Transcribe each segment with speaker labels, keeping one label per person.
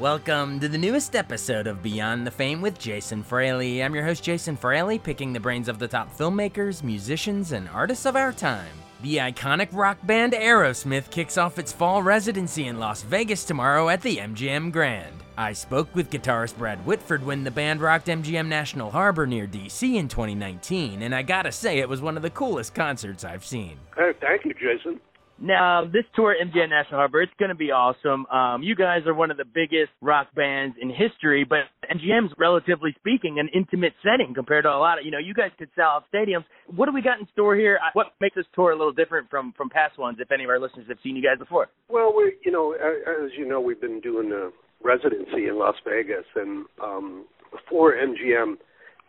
Speaker 1: Welcome to the newest episode of Beyond the Fame with Jason Fraley. I'm your host, Jason Fraley, picking the brains of the top filmmakers, musicians, and artists of our time. The iconic rock band Aerosmith kicks off its fall residency in Las Vegas tomorrow at the MGM Grand. I spoke with guitarist Brad Whitford when the band rocked MGM National Harbor near DC in 2019, and I gotta say, it was one of the coolest concerts I've seen.
Speaker 2: Hey, thank you, Jason.
Speaker 3: Now, this tour MGM National Harbor, it's going to be awesome. Um, you guys are one of the biggest rock bands in history, but MGM's, relatively speaking, an intimate setting compared to a lot of, you know, you guys could sell out stadiums. What do we got in store here? What makes this tour a little different from, from past ones, if any of our listeners have seen you guys before?
Speaker 2: Well, we, you know, as you know, we've been doing a residency in Las Vegas and um, before MGM,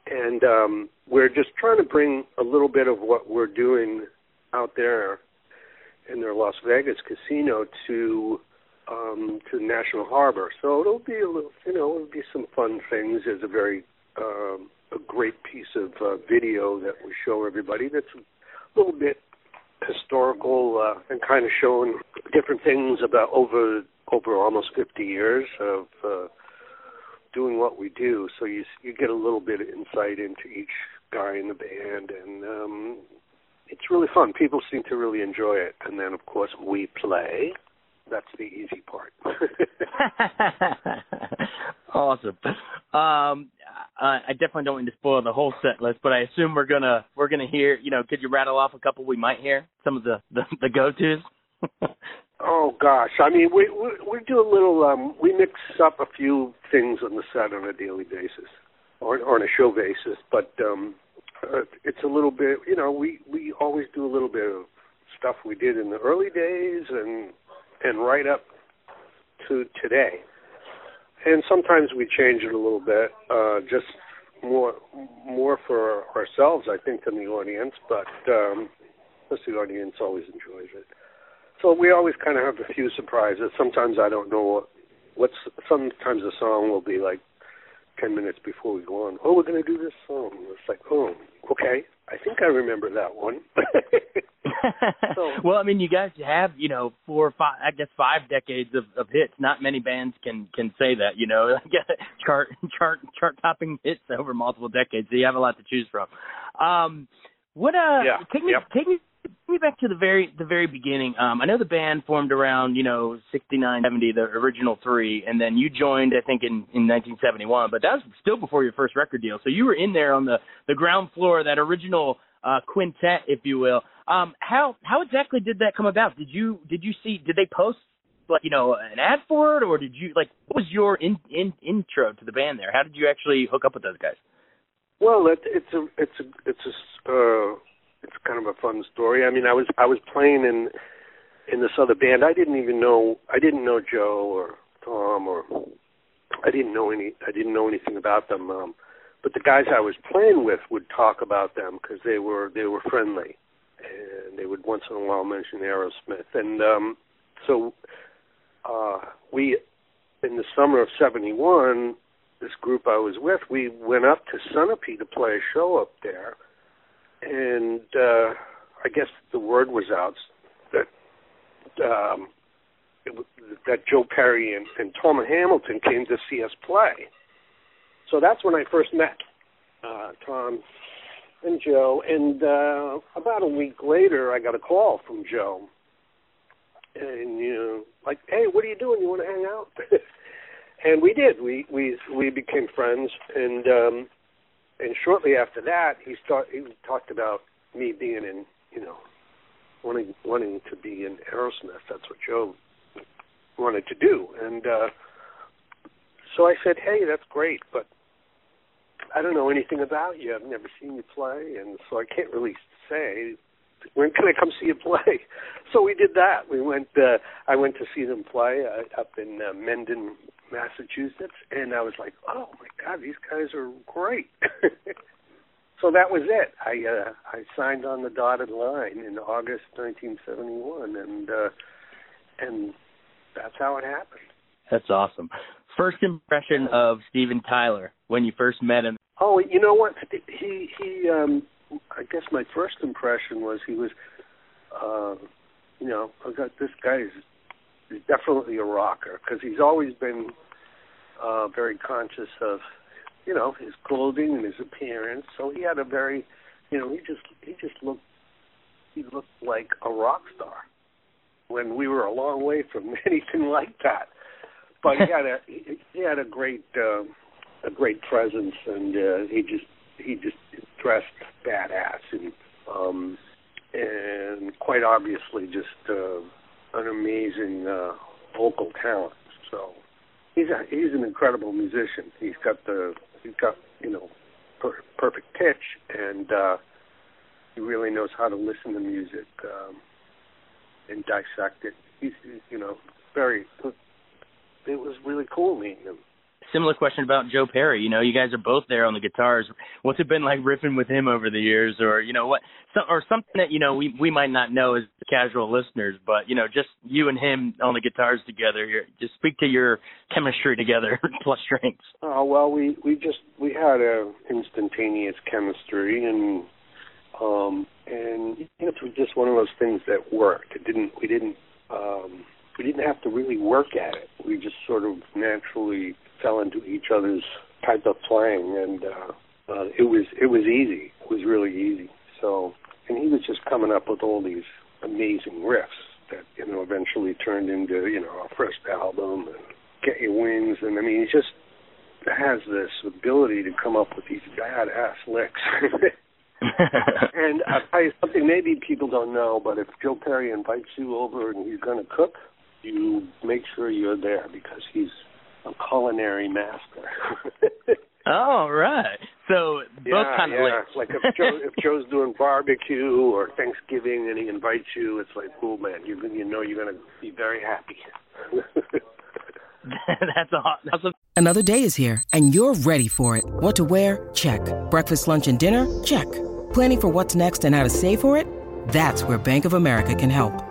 Speaker 2: and um, we're just trying to bring a little bit of what we're doing out there in their Las Vegas casino to um to National Harbor. So it'll be a little, you know, it'll be some fun things. There's a very um a great piece of uh, video that we show everybody that's a little bit historical uh, and kind of showing different things about over over almost 50 years of uh, doing what we do. So you you get a little bit of insight into each guy in the band, and um, it's really fun. People seem to really enjoy it, and then of course we play. That's the easy part.
Speaker 3: awesome. Um, uh, I definitely don't want to spoil the whole set list, but I assume we're gonna we're gonna hear. You know, could you rattle off a couple we might hear? Some of the the, the go tos.
Speaker 2: oh gosh, I mean, we, we we do a little. um We mix up a few things on the set on a daily basis, or, or on a show basis, but. um uh, it's a little bit, you know, we we always do a little bit of stuff we did in the early days and and right up to today. And sometimes we change it a little bit, uh, just more more for ourselves, I think, than the audience. But um, the audience always enjoys it. So we always kind of have a few surprises. Sometimes I don't know what. What's sometimes a song will be like ten minutes before we go on. Oh, we're going to do this song. It's like, oh, okay. I think I remember that one.
Speaker 3: so, well, I mean, you guys have, you know, four or five, I guess five decades of, of hits. Not many bands can can say that, you know, chart chart chart topping hits over multiple decades. So you have a lot to choose from. Um, what uh,
Speaker 2: yeah.
Speaker 3: take me
Speaker 2: yep.
Speaker 3: take me take me back to the very the very beginning. Um, I know the band formed around you know sixty nine seventy, the original three, and then you joined I think in in nineteen seventy one. But that was still before your first record deal, so you were in there on the the ground floor that original uh, quintet, if you will. Um, how how exactly did that come about? Did you did you see did they post like you know an ad for it, or did you like what was your in, in intro to the band there? How did you actually hook up with those guys?
Speaker 2: Well, it, it's a it's a it's a uh, it's kind of a fun story. I mean, I was I was playing in in this other band. I didn't even know I didn't know Joe or Tom or I didn't know any I didn't know anything about them. Um, but the guys I was playing with would talk about them because they were they were friendly, and they would once in a while mention Aerosmith. And um, so uh, we in the summer of '71, this group I was with, we went up to Sunapee to play a show up there and uh, I guess the word was out that um, it, that Joe Perry and, and Tom Hamilton came to see us play. So that's when I first met uh, Tom and Joe. And uh, about a week later, I got a call from Joe, and you know, like, hey, what are you doing? You want to hang out? and we did. We we we became friends, and um, and shortly after that, he start he talked about me being in you know wanting wanting to be in Aerosmith. That's what Joe wanted to do, and uh, so I said, "Hey, that's great, but I don't know anything about you. I've never seen you play, and so I can't really say when can I come see you play? So we did that. We went. Uh, I went to see them play uh, up in uh, Mendon, Massachusetts, and I was like, "Oh my God, these guys are great." so that was it. I uh, I signed on the dotted line in August 1971, and uh, and that's how it happened.
Speaker 3: That's awesome. First impression of Steven Tyler when you first met him.
Speaker 2: Oh, you know what? He he. um I guess my first impression was he was, uh, you know, I got this guy is, is definitely a rocker because he's always been uh, very conscious of, you know, his clothing and his appearance. So he had a very, you know, he just he just looked he looked like a rock star when we were a long way from anything like that. But he had a he, had a great uh, a great presence, and uh, he just he just dressed badass and um and quite obviously just uh, an amazing uh, vocal talent. So he's a, he's an incredible musician. He's got the he's got you know per- perfect pitch and uh, he really knows how to listen to music um, and dissect it. He's, he's you know very it was really cool meeting him
Speaker 3: similar question about Joe Perry. You know, you guys are both there on the guitars. What's it been like riffing with him over the years, or you know what, or something that you know we we might not know as casual listeners, but you know, just you and him on the guitars together. Just speak to your chemistry together plus strengths.
Speaker 2: Oh well, we we just we had a instantaneous chemistry, and um and it was just one of those things that worked. It didn't. We didn't. um we didn't have to really work at it. We just sort of naturally fell into each other's type of playing, and uh, uh, it was it was easy. It was really easy. So, and he was just coming up with all these amazing riffs that you know eventually turned into you know our first album and Get Your Wings, and I mean he just has this ability to come up with these badass licks. and I'll tell you something maybe people don't know, but if Joe Perry invites you over and he's going to cook, you make sure you're there because he's a culinary master.
Speaker 3: oh right. So both
Speaker 2: yeah,
Speaker 3: kind of
Speaker 2: yeah. like if Joe if Joe's doing barbecue or Thanksgiving and he invites you, it's like, cool, man, you you know you're gonna be very happy.
Speaker 3: that's awesome.
Speaker 4: Another day is here and you're ready for it. What to wear? Check. Breakfast, lunch, and dinner? Check. Planning for what's next and how to save for it? That's where Bank of America can help.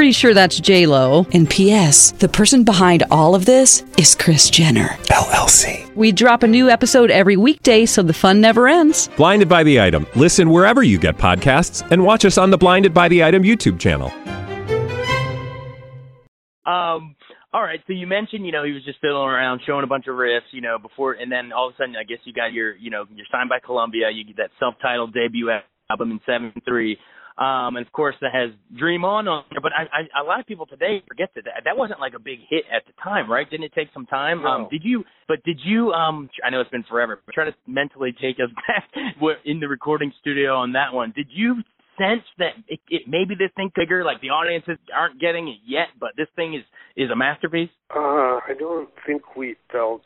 Speaker 5: Pretty sure that's J Lo.
Speaker 6: And P.S. The person behind all of this is Kris Jenner
Speaker 7: LLC.
Speaker 5: We drop a new episode every weekday, so the fun never ends.
Speaker 7: Blinded by the item. Listen wherever you get podcasts, and watch us on the Blinded by the Item YouTube channel.
Speaker 3: Um. All right. So you mentioned, you know, he was just fiddling around, showing a bunch of riffs, you know, before, and then all of a sudden, I guess you got your, you know, you're signed by Columbia. You get that self-titled debut album in '73. Um, and of course that has Dream On on there, but I, I, a lot of people today forget that that wasn't like a big hit at the time, right? Didn't it take some time?
Speaker 2: No.
Speaker 3: Um, did you? But did you? Um, I know it's been forever, but try to mentally take us back in the recording studio on that one. Did you sense that it, it maybe this thing bigger, like the audiences aren't getting it yet, but this thing is is a masterpiece?
Speaker 2: Uh, I don't think we felt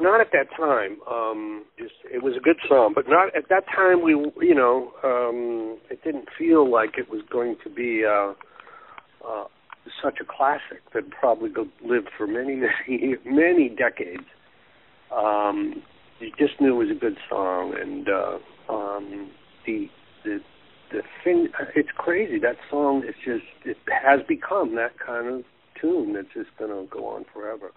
Speaker 2: not at that time. Um, just it was a good song, but not at that time. We, you know, um, it didn't feel like it was going to be uh, uh, such a classic that probably go live for many, many, many decades. Um, you just knew it was a good song, and uh, um, the the the thing. It's crazy that song. It's just it has become that kind of tune that's just going to go on forever.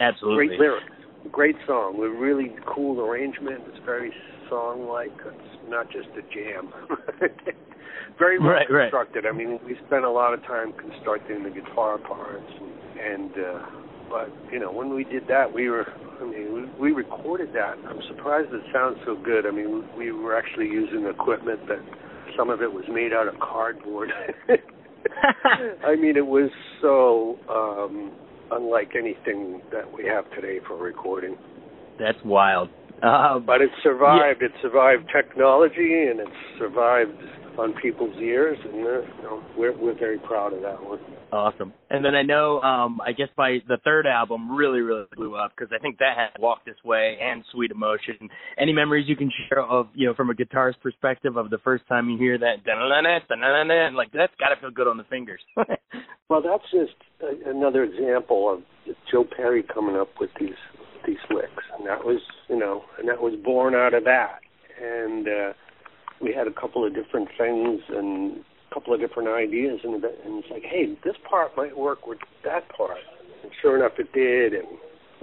Speaker 3: Absolutely.
Speaker 2: Great lyrics. Great song with really cool arrangement. It's very song-like. It's not just a jam. very well
Speaker 3: Right, right.
Speaker 2: constructed. I mean, we spent a lot of time constructing the guitar parts, and, and uh, but you know, when we did that, we were. I mean, we, we recorded that. I'm surprised it sounds so good. I mean, we were actually using equipment that some of it was made out of cardboard. I mean, it was so um, unlike anything that we have today for recording.
Speaker 3: That's wild. Uh,
Speaker 2: But it survived. It survived technology, and it survived on people's ears, and uh, you know, we're we're very proud of that one.
Speaker 3: Awesome. And then I know, um, I guess by the third album really, really blew up because I think that had Walk This Way and Sweet Emotion. Any memories you can share of, you know, from a guitarist perspective of the first time you hear that, and like that's got to feel good on the fingers.
Speaker 2: Well, that's just a, another example of Joe Perry coming up with these these licks, and that was you know, and that was born out of that. And uh, we had a couple of different things and a couple of different ideas, and, and it's like, hey, this part might work with that part. And sure enough, it did. And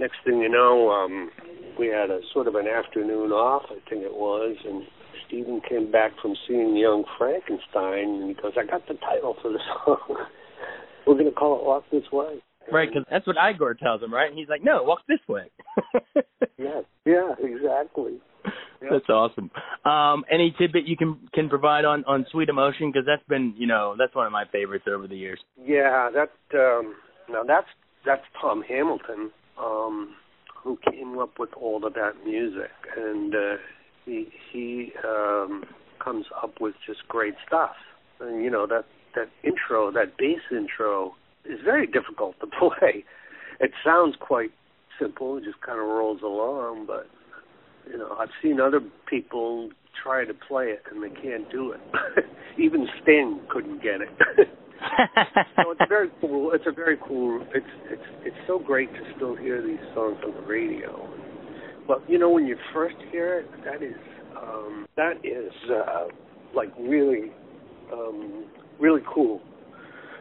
Speaker 2: next thing you know, um, we had a sort of an afternoon off, I think it was, and Steven came back from seeing Young Frankenstein, and he goes, I got the title for the song. We're going to call it Walk This Way.
Speaker 3: Right, because that's what Igor tells him, right? And he's like, no, walk this way.
Speaker 2: Yeah, yeah, exactly. Yeah.
Speaker 3: That's awesome. Um, any tidbit you can can provide on on Sweet Emotion because that's been you know that's one of my favorites over the years.
Speaker 2: Yeah, that um now that's that's Tom Hamilton, um, who came up with all of that music and uh he he um comes up with just great stuff. And you know, that that intro, that bass intro is very difficult to play. It sounds quite simple, it just kind of rolls along, but you know, I've seen other people try to play it and they can't do it. Even Sting couldn't get it. so it's very cool. It's a very cool. It's it's it's so great to still hear these songs on the radio. But you know, when you first hear it, that is um, that is uh, like really um, really cool.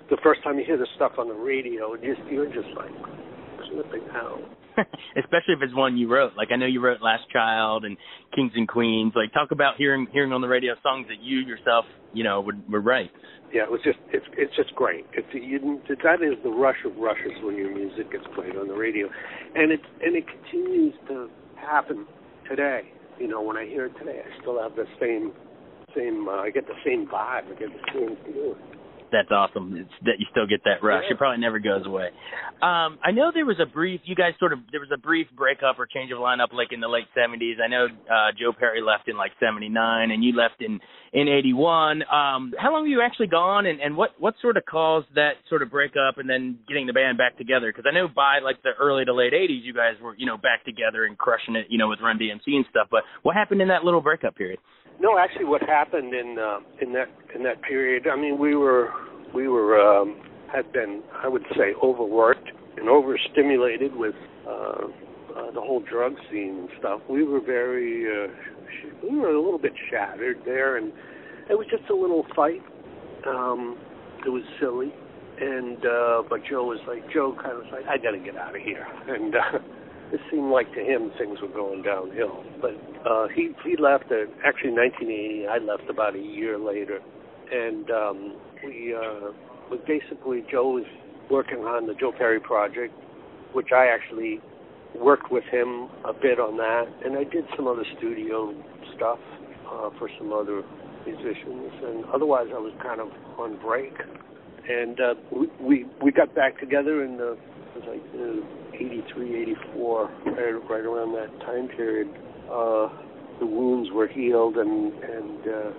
Speaker 2: The first time you hear the stuff on the radio, just you're just like, flipping out.
Speaker 3: Especially if it's one you wrote. Like I know you wrote Last Child and Kings and Queens. Like talk about hearing hearing on the radio songs that you yourself, you know, would would write.
Speaker 2: Yeah, it was just it's it's just great. It's you, that is the rush of rushes when your music gets played on the radio, and it and it continues to happen today. You know, when I hear it today, I still have the same same. Uh, I get the same vibe. I get the same feeling.
Speaker 3: That's awesome. It's that you still get that rush.
Speaker 2: Yeah.
Speaker 3: It probably never goes away. Um, I know there was a brief. You guys sort of there was a brief breakup or change of lineup like in the late '70s. I know uh, Joe Perry left in like '79, and you left in in '81. Um, how long were you actually gone, and, and what what sort of caused that sort of breakup, and then getting the band back together? Because I know by like the early to late '80s, you guys were you know back together and crushing it, you know, with Run DMC and stuff. But what happened in that little breakup period?
Speaker 2: No, actually, what happened in uh, in that in that period? I mean, we were we were um, had been, I would say, overworked and overstimulated with uh, uh, the whole drug scene and stuff. We were very, uh, we were a little bit shattered there, and it was just a little fight. Um, it was silly, and uh, but Joe was like, Joe kind of was like, I got to get out of here, and. Uh, it seemed like to him things were going downhill. But uh he he left at actually 1980. I left about a year later, and um we uh but basically Joe was working on the Joe Perry project, which I actually worked with him a bit on that, and I did some other studio stuff uh for some other musicians, and otherwise I was kind of on break. And uh we we, we got back together in the it was like uh, 83, 84, right, right around that time period. Uh, the wounds were healed, and and uh,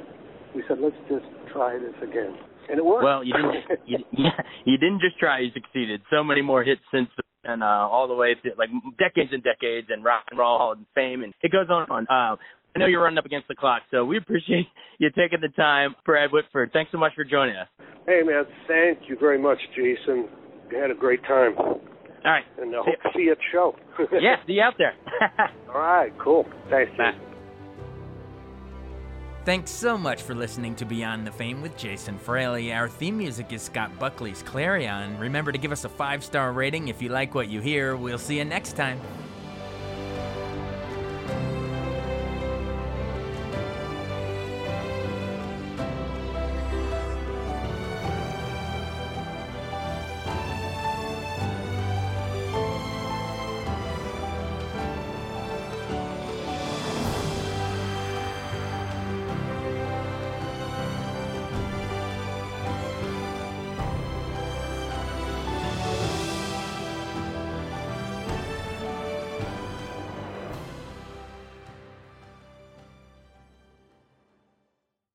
Speaker 2: we said, let's just try this again, and it worked.
Speaker 3: Well, you didn't. You, yeah, you didn't just try. You succeeded. So many more hits since and uh, all the way to like decades and decades and rock and roll and fame, and it goes on and on. Uh, I know you're running up against the clock, so we appreciate you taking the time. Brad Whitford, thanks so much for joining us.
Speaker 2: hey, man, thank you very much, Jason. You had a great time,
Speaker 3: All right.
Speaker 2: and uh, I hope to see you at the show.
Speaker 3: Yeah, see you out there.
Speaker 2: All right, cool. Thanks,
Speaker 3: Bye.
Speaker 2: Jason.
Speaker 1: Thanks so much for listening to Beyond the Fame with Jason Fraley. Our theme music is Scott Buckley's Clarion. Remember to give us a five star rating if you like what you hear. We'll see you next time.